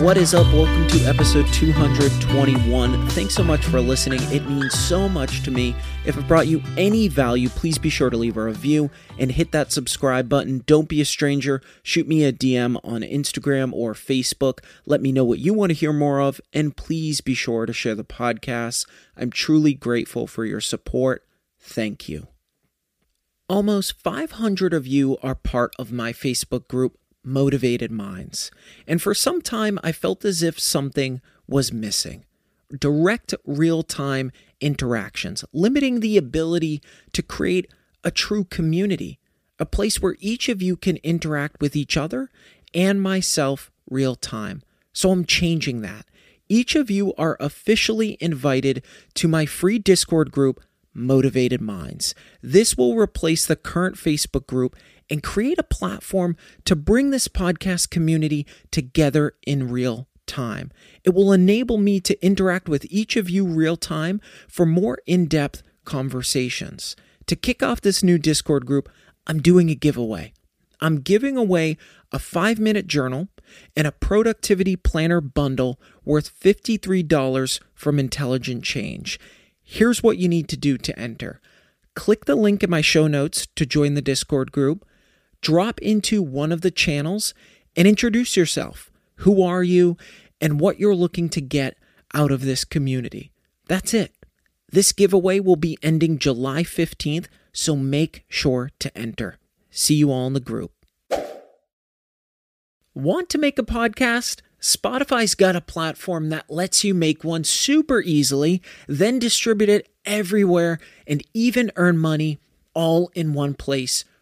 What is up? Welcome to episode 221. Thanks so much for listening. It means so much to me. If it brought you any value, please be sure to leave a review and hit that subscribe button. Don't be a stranger. Shoot me a DM on Instagram or Facebook. Let me know what you want to hear more of, and please be sure to share the podcast. I'm truly grateful for your support. Thank you. Almost 500 of you are part of my Facebook group motivated minds. And for some time, I felt as if something was missing direct real time interactions, limiting the ability to create a true community, a place where each of you can interact with each other and myself real time. So I'm changing that. Each of you are officially invited to my free Discord group, Motivated Minds. This will replace the current Facebook group and create a platform to bring this podcast community together in real time. It will enable me to interact with each of you real time for more in depth conversations. To kick off this new Discord group, I'm doing a giveaway. I'm giving away a five minute journal and a productivity planner bundle worth $53 from Intelligent Change. Here's what you need to do to enter click the link in my show notes to join the Discord group drop into one of the channels and introduce yourself. Who are you and what you're looking to get out of this community? That's it. This giveaway will be ending July 15th, so make sure to enter. See you all in the group. Want to make a podcast? Spotify's got a platform that lets you make one super easily, then distribute it everywhere and even earn money all in one place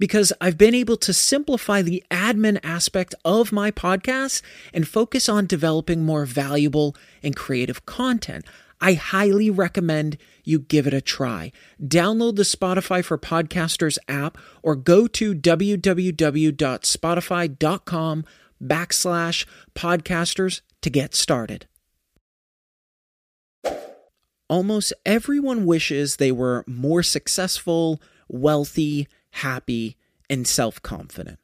because I've been able to simplify the admin aspect of my podcast and focus on developing more valuable and creative content. I highly recommend you give it a try. Download the Spotify for Podcasters app or go to www.spotify.com backslash podcasters to get started. Almost everyone wishes they were more successful, wealthy, happy, and self confident.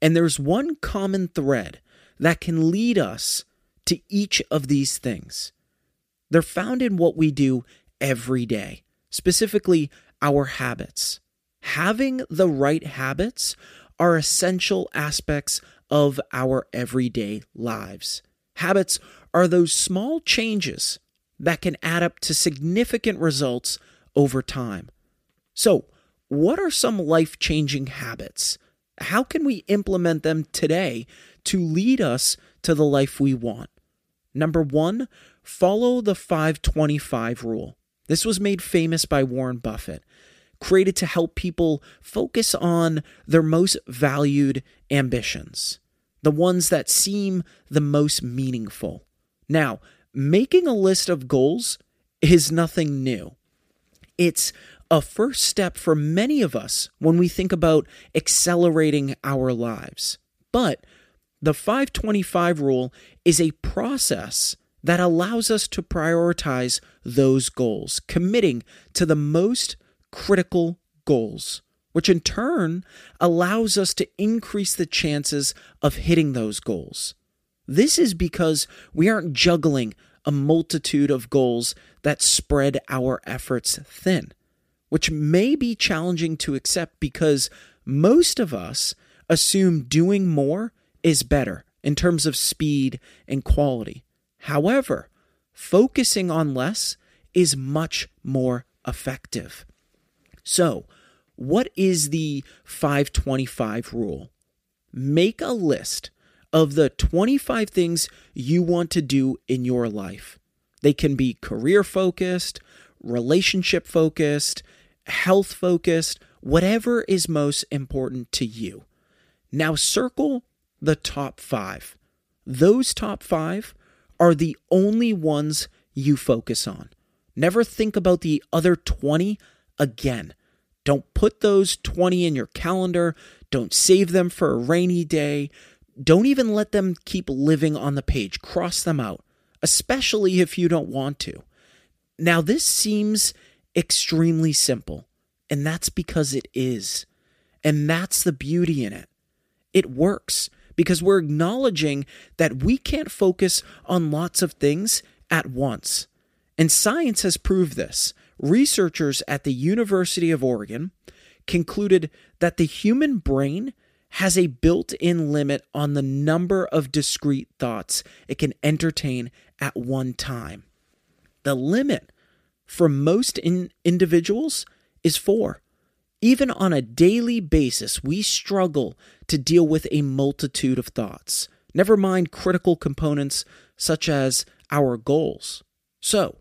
And there's one common thread that can lead us to each of these things. They're found in what we do every day, specifically our habits. Having the right habits are essential aspects of our everyday lives. Habits are those small changes that can add up to significant results over time. So, what are some life changing habits? How can we implement them today to lead us to the life we want? Number one, follow the 525 rule. This was made famous by Warren Buffett, created to help people focus on their most valued ambitions, the ones that seem the most meaningful. Now, making a list of goals is nothing new. It's a first step for many of us when we think about accelerating our lives. But the 525 rule is a process that allows us to prioritize those goals, committing to the most critical goals, which in turn allows us to increase the chances of hitting those goals. This is because we aren't juggling a multitude of goals that spread our efforts thin. Which may be challenging to accept because most of us assume doing more is better in terms of speed and quality. However, focusing on less is much more effective. So, what is the 525 rule? Make a list of the 25 things you want to do in your life. They can be career focused, relationship focused, health focused, whatever is most important to you. Now, circle the top five. Those top five are the only ones you focus on. Never think about the other 20 again. Don't put those 20 in your calendar. Don't save them for a rainy day. Don't even let them keep living on the page. Cross them out, especially if you don't want to. Now, this seems extremely simple, and that's because it is. And that's the beauty in it. It works because we're acknowledging that we can't focus on lots of things at once. And science has proved this. Researchers at the University of Oregon concluded that the human brain has a built in limit on the number of discrete thoughts it can entertain at one time. The limit for most in individuals is four. Even on a daily basis, we struggle to deal with a multitude of thoughts, never mind critical components such as our goals. So,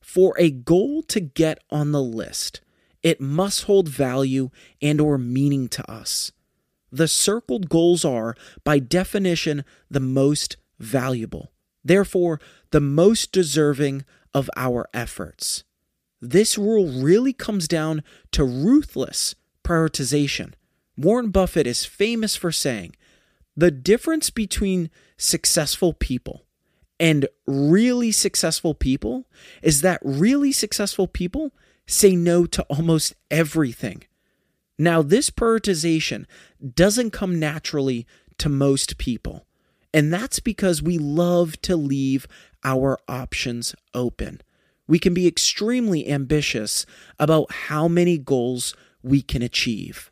for a goal to get on the list, it must hold value and or meaning to us. The circled goals are by definition the most valuable, therefore the most deserving of our efforts. This rule really comes down to ruthless prioritization. Warren Buffett is famous for saying the difference between successful people and really successful people is that really successful people say no to almost everything. Now, this prioritization doesn't come naturally to most people, and that's because we love to leave our options open. We can be extremely ambitious about how many goals we can achieve.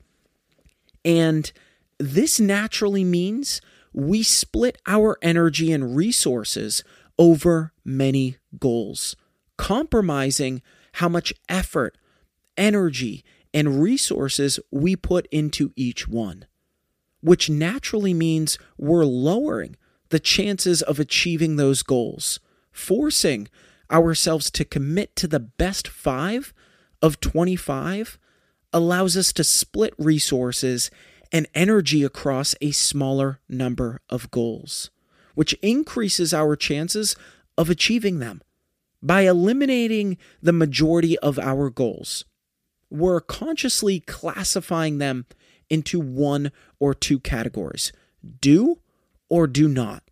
And this naturally means we split our energy and resources over many goals, compromising how much effort, energy, and resources we put into each one, which naturally means we're lowering the chances of achieving those goals, forcing ourselves to commit to the best five of 25 allows us to split resources and energy across a smaller number of goals, which increases our chances of achieving them. By eliminating the majority of our goals, we're consciously classifying them into one or two categories do or do not,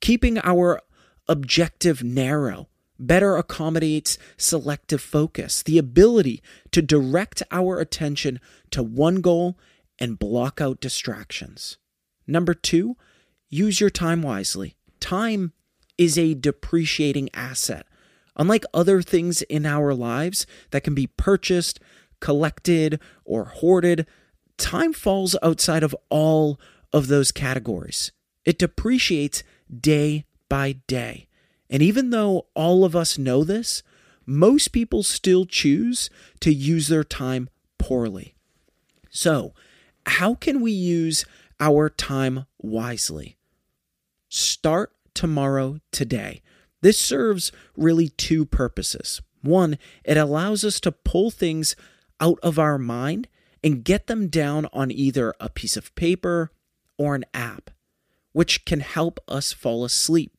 keeping our objective narrow better accommodates selective focus, the ability to direct our attention to one goal and block out distractions. Number two, use your time wisely. Time is a depreciating asset. Unlike other things in our lives that can be purchased, collected, or hoarded, time falls outside of all of those categories. It depreciates day by day. And even though all of us know this, most people still choose to use their time poorly. So, how can we use our time wisely? Start tomorrow today. This serves really two purposes. One, it allows us to pull things out of our mind and get them down on either a piece of paper or an app, which can help us fall asleep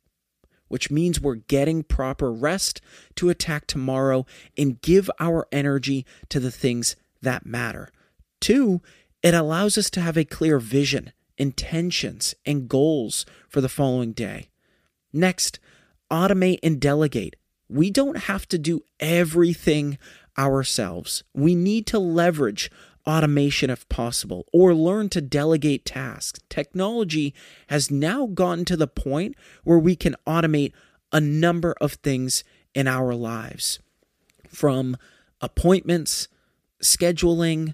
which means we're getting proper rest to attack tomorrow and give our energy to the things that matter. Two, it allows us to have a clear vision, intentions, and goals for the following day. Next, automate and delegate. We don't have to do everything ourselves. We need to leverage automation if possible, or learn to delegate tasks. Technology has now gotten to the point where we can automate a number of things in our lives from appointments scheduling,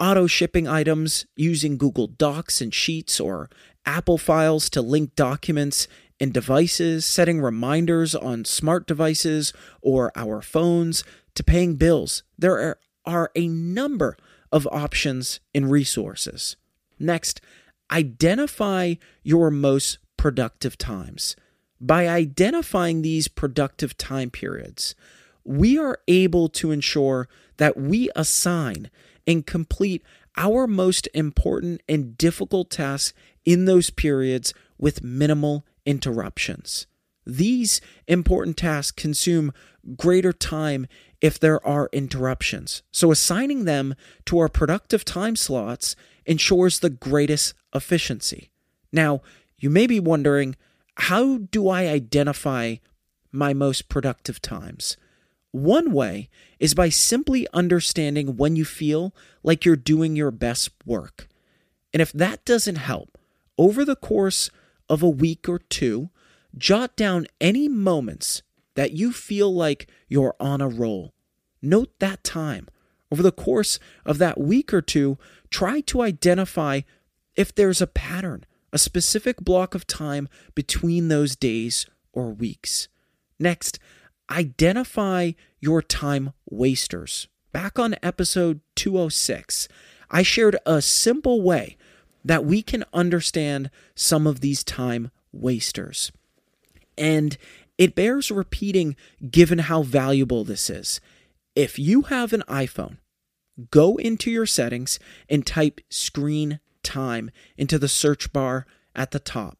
auto shipping items using Google Docs and Sheets or Apple files to link documents and devices, setting reminders on smart devices or our phones, to paying bills. There are, are a number of options and resources. Next, identify your most productive times. By identifying these productive time periods, we are able to ensure that we assign and complete our most important and difficult tasks in those periods with minimal interruptions. These important tasks consume greater time if there are interruptions. So, assigning them to our productive time slots ensures the greatest efficiency. Now, you may be wondering how do I identify my most productive times? One way is by simply understanding when you feel like you're doing your best work. And if that doesn't help, over the course of a week or two, jot down any moments that you feel like you're on a roll. Note that time. Over the course of that week or two, try to identify if there's a pattern, a specific block of time between those days or weeks. Next, identify your time wasters. Back on episode 206, I shared a simple way that we can understand some of these time wasters. And it bears repeating given how valuable this is. If you have an iPhone, go into your settings and type screen time into the search bar at the top.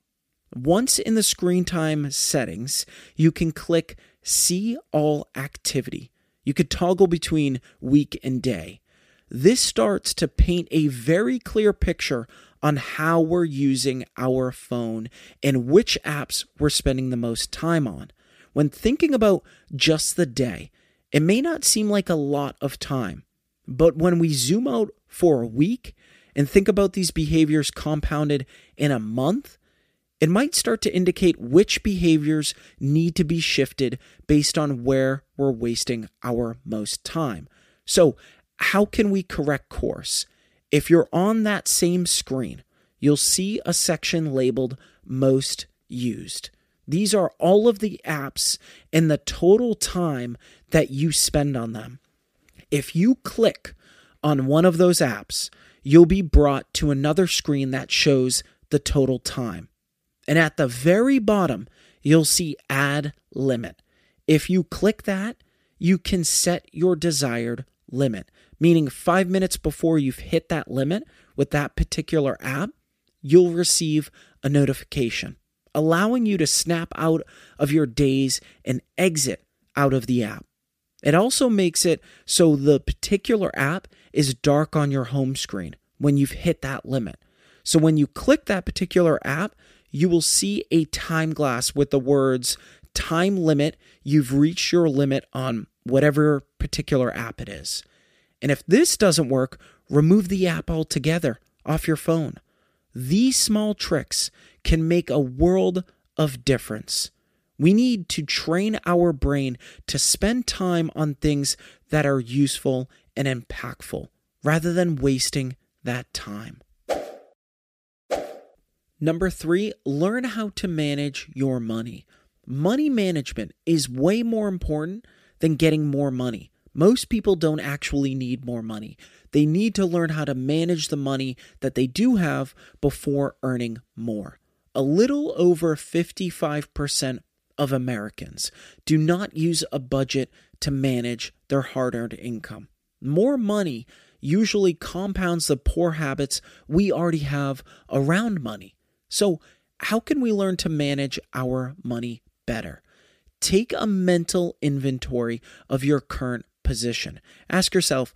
Once in the screen time settings, you can click See All Activity. You could toggle between week and day. This starts to paint a very clear picture on how we're using our phone and which apps we're spending the most time on. When thinking about just the day, it may not seem like a lot of time, but when we zoom out for a week and think about these behaviors compounded in a month, it might start to indicate which behaviors need to be shifted based on where we're wasting our most time. So, how can we correct course? If you're on that same screen, you'll see a section labeled Most Used. These are all of the apps and the total time that you spend on them. If you click on one of those apps, you'll be brought to another screen that shows the total time. And at the very bottom, you'll see Add Limit. If you click that, you can set your desired limit meaning five minutes before you've hit that limit with that particular app, you'll receive a notification allowing you to snap out of your days and exit out of the app. It also makes it so the particular app is dark on your home screen when you've hit that limit. So when you click that particular app, you will see a time glass with the words time limit. You've reached your limit on whatever particular app it is. And if this doesn't work, remove the app altogether off your phone. These small tricks can make a world of difference. We need to train our brain to spend time on things that are useful and impactful rather than wasting that time. Number three, learn how to manage your money. Money management is way more important than getting more money. Most people don't actually need more money. They need to learn how to manage the money that they do have before earning more. A little over 55% of Americans do not use a budget to manage their hard earned income. More money usually compounds the poor habits we already have around money. So, how can we learn to manage our money better? Take a mental inventory of your current position. Ask yourself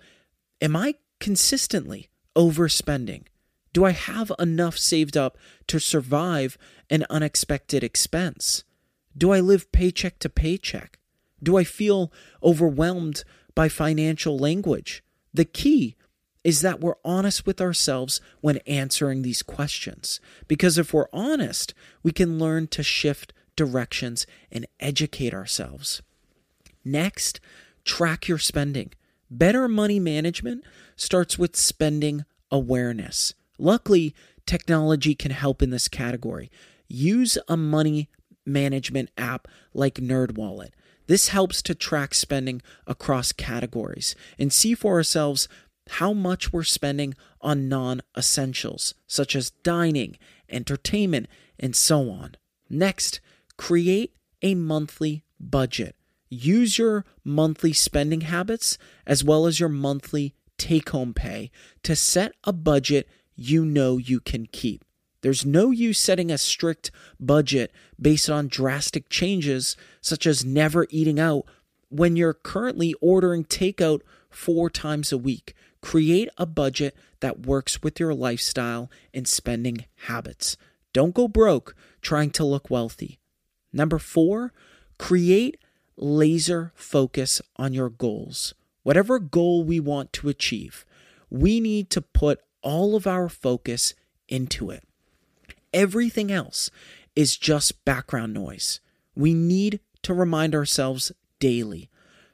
Am I consistently overspending? Do I have enough saved up to survive an unexpected expense? Do I live paycheck to paycheck? Do I feel overwhelmed by financial language? The key is that we're honest with ourselves when answering these questions. Because if we're honest, we can learn to shift directions and educate ourselves. Next, Track your spending. Better money management starts with spending awareness. Luckily, technology can help in this category. Use a money management app like NerdWallet. This helps to track spending across categories and see for ourselves how much we're spending on non essentials, such as dining, entertainment, and so on. Next, create a monthly budget. Use your monthly spending habits as well as your monthly take home pay to set a budget you know you can keep. There's no use setting a strict budget based on drastic changes, such as never eating out, when you're currently ordering takeout four times a week. Create a budget that works with your lifestyle and spending habits. Don't go broke trying to look wealthy. Number four, create laser focus on your goals. Whatever goal we want to achieve, we need to put all of our focus into it. Everything else is just background noise. We need to remind ourselves daily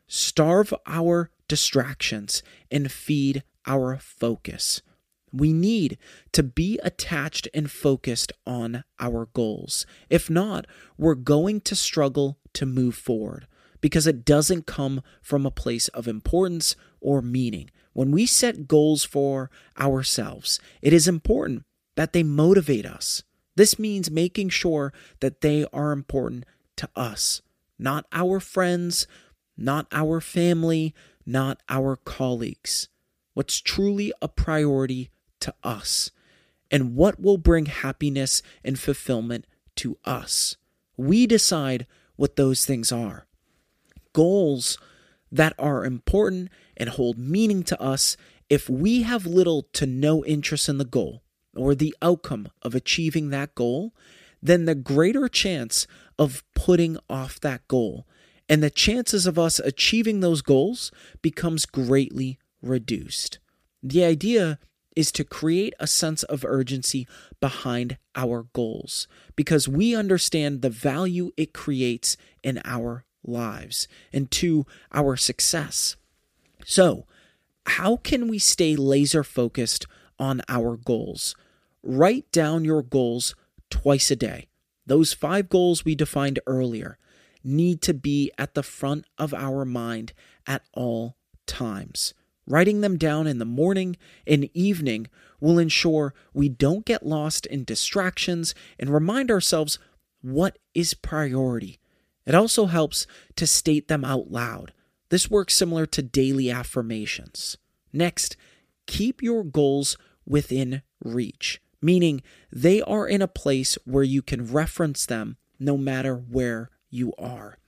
starve our distractions and feed our focus. We need to be attached and focused on our goals. If not, we're going to struggle to move forward because it doesn't come from a place of importance or meaning. When we set goals for ourselves, it is important that they motivate us. This means making sure that they are important to us, not our friends, not our family, not our colleagues. What's truly a priority to us, and what will bring happiness and fulfillment to us. We decide what those things are. Goals that are important and hold meaning to us, if we have little to no interest in the goal, or the outcome of achieving that goal, then the greater chance of putting off that goal and the chances of us achieving those goals becomes greatly reduced. The idea is to create a sense of urgency behind our goals because we understand the value it creates in our lives and to our success. So, how can we stay laser focused on our goals? Write down your goals twice a day. Those five goals we defined earlier need to be at the front of our mind at all times. Writing them down in the morning and evening will ensure we don't get lost in distractions and remind ourselves what is priority. It also helps to state them out loud. This works similar to daily affirmations. Next, keep your goals within reach meaning they are in a place where you can reference them no matter where you are.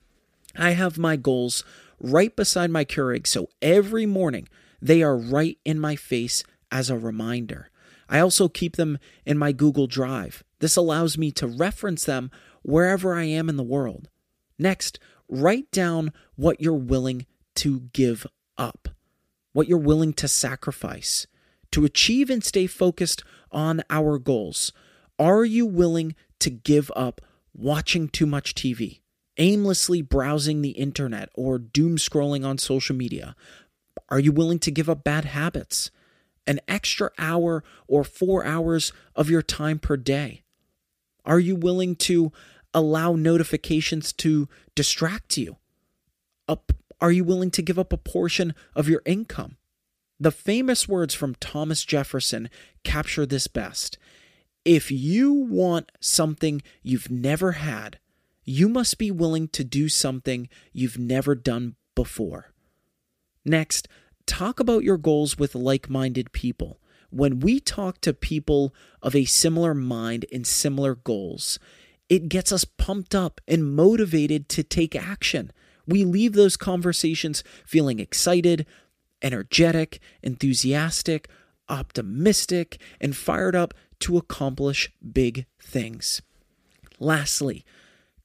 I have my goals right beside my Keurig, so every morning they are right in my face as a reminder. I also keep them in my Google Drive. This allows me to reference them wherever I am in the world. Next, write down what you're willing to give up, what you're willing to sacrifice to achieve and stay focused on our goals, are you willing to give up watching too much TV, aimlessly browsing the internet, or doom scrolling on social media? Are you willing to give up bad habits? An extra hour or four hours of your time per day? Are you willing to allow notifications to distract you? Are you willing to give up a portion of your income? The famous words from Thomas Jefferson capture this best. If you want something you've never had, you must be willing to do something you've never done before. Next, talk about your goals with like minded people. When we talk to people of a similar mind and similar goals, it gets us pumped up and motivated to take action. We leave those conversations feeling excited, energetic, enthusiastic, optimistic, and fired up to accomplish big things. Lastly,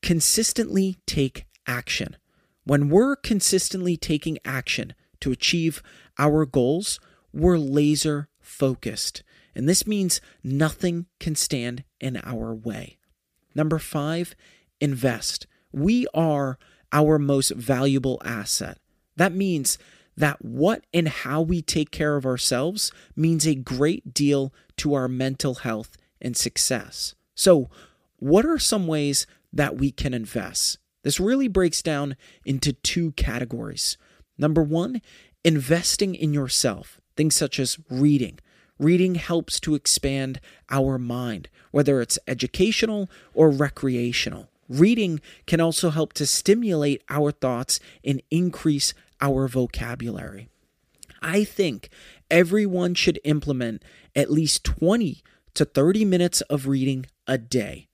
consistently take action. When we're consistently taking action to achieve our goals, we're laser focused. And this means nothing can stand in our way. Number five, invest. We are our most valuable asset. That means that what and how we take care of ourselves means a great deal to our mental health and success. So, what are some ways that we can invest? This really breaks down into two categories. Number one, investing in yourself, things such as reading. Reading helps to expand our mind, whether it's educational or recreational. Reading can also help to stimulate our thoughts and increase our vocabulary. I think everyone should implement at least 20 to 30 minutes of reading a day.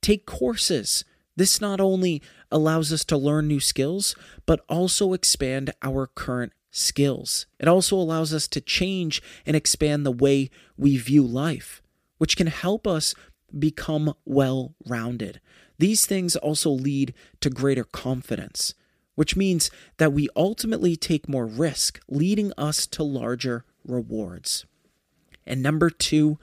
Take courses. This not only allows us to learn new skills, but also expand our current skills. It also allows us to change and expand the way we view life, which can help us become well rounded. These things also lead to greater confidence, which means that we ultimately take more risk, leading us to larger rewards. And number two,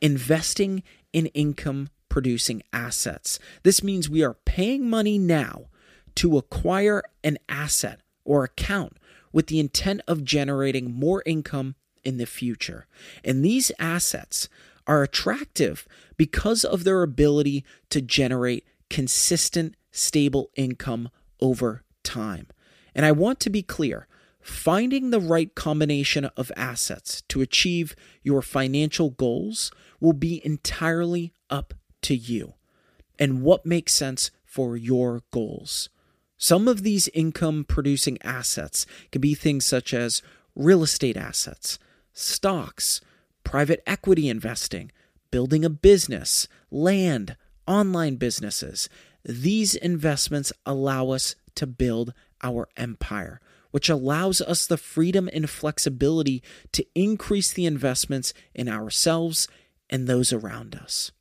investing in income producing assets. This means we are paying money now to acquire an asset or account with the intent of generating more income in the future. And these assets are attractive because of their ability to generate consistent, stable income over time. And I want to be clear finding the right combination of assets to achieve your financial goals will be entirely up to you and what makes sense for your goals. Some of these income producing assets can be things such as real estate assets, stocks, private equity investing, building a business, land, online businesses. These investments allow us to build our empire, which allows us the freedom and flexibility to increase the investments in ourselves and those around us.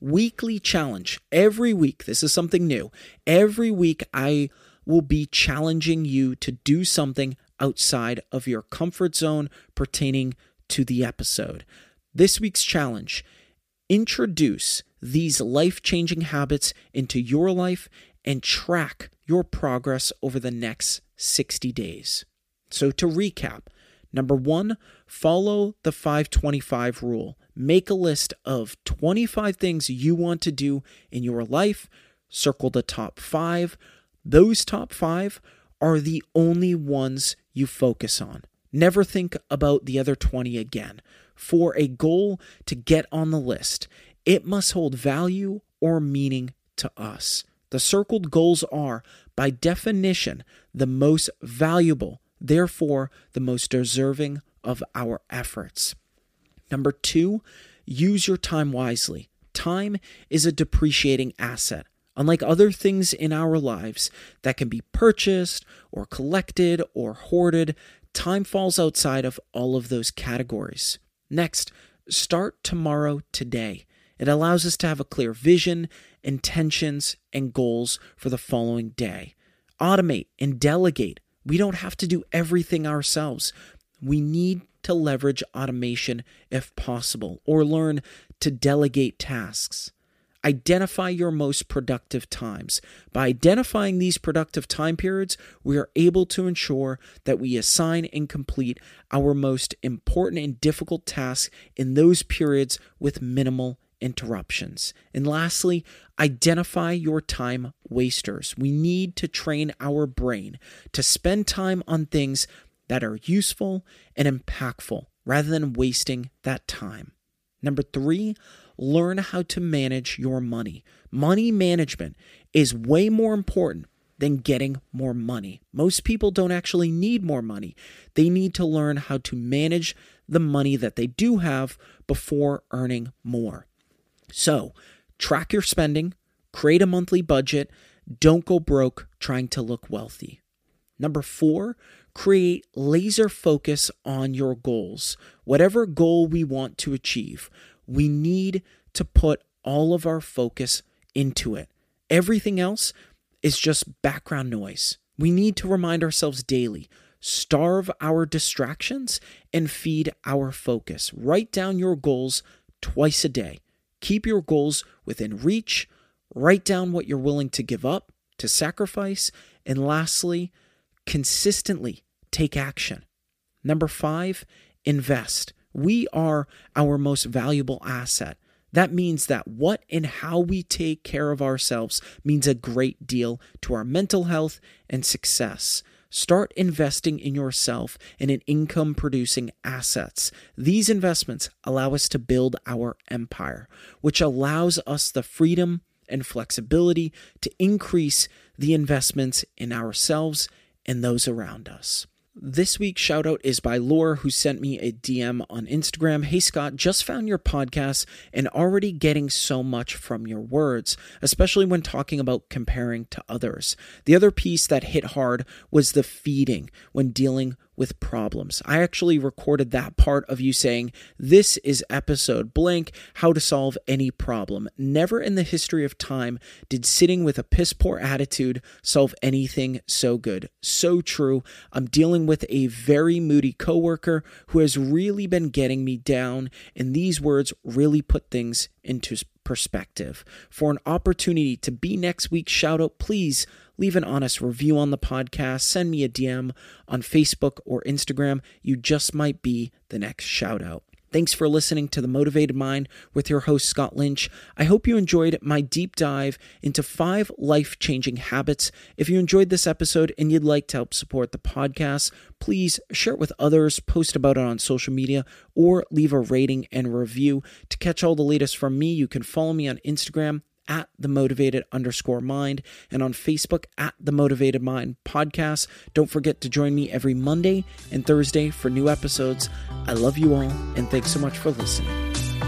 Weekly challenge. Every week, this is something new. Every week, I will be challenging you to do something outside of your comfort zone pertaining to the episode. This week's challenge introduce these life changing habits into your life and track your progress over the next 60 days. So, to recap, number one, follow the 525 rule. Make a list of 25 things you want to do in your life, circle the top five. Those top five are the only ones you focus on. Never think about the other 20 again. For a goal to get on the list, it must hold value or meaning to us. The circled goals are, by definition, the most valuable, therefore, the most deserving of our efforts. Number two, use your time wisely. Time is a depreciating asset. Unlike other things in our lives that can be purchased or collected or hoarded, time falls outside of all of those categories. Next, start tomorrow today. It allows us to have a clear vision, intentions, and goals for the following day. Automate and delegate. We don't have to do everything ourselves. We need to leverage automation if possible, or learn to delegate tasks. Identify your most productive times. By identifying these productive time periods, we are able to ensure that we assign and complete our most important and difficult tasks in those periods with minimal interruptions. And lastly, identify your time wasters. We need to train our brain to spend time on things that are useful and impactful rather than wasting that time. Number three, learn how to manage your money. Money management is way more important than getting more money. Most people don't actually need more money, they need to learn how to manage the money that they do have before earning more. So, track your spending, create a monthly budget, don't go broke trying to look wealthy. Number four, create laser focus on your goals. Whatever goal we want to achieve, we need to put all of our focus into it. Everything else is just background noise. We need to remind ourselves daily starve our distractions and feed our focus. Write down your goals twice a day. Keep your goals within reach. Write down what you're willing to give up, to sacrifice. And lastly, consistently take action. Number five, invest. We are our most valuable asset. That means that what and how we take care of ourselves means a great deal to our mental health and success. Start investing in yourself and in income producing assets. These investments allow us to build our empire, which allows us the freedom and flexibility to increase the investments in ourselves and those around us. This week's shout out is by Laura, who sent me a DM on Instagram. Hey, Scott, just found your podcast and already getting so much from your words, especially when talking about comparing to others. The other piece that hit hard was the feeding when dealing with problems. I actually recorded that part of you saying, This is episode blank, how to solve any problem. Never in the history of time did sitting with a piss poor attitude solve anything so good. So true. I'm dealing with a very moody coworker who has really been getting me down, and these words really put things into perspective. For an opportunity to be next week's shout out, please leave an honest review on the podcast, send me a DM on Facebook or Instagram. You just might be the next shout out. Thanks for listening to The Motivated Mind with your host, Scott Lynch. I hope you enjoyed my deep dive into five life changing habits. If you enjoyed this episode and you'd like to help support the podcast, please share it with others, post about it on social media, or leave a rating and review. To catch all the latest from me, you can follow me on Instagram at the motivated underscore mind and on Facebook at the motivated mind podcast. Don't forget to join me every Monday and Thursday for new episodes. I love you all and thanks so much for listening.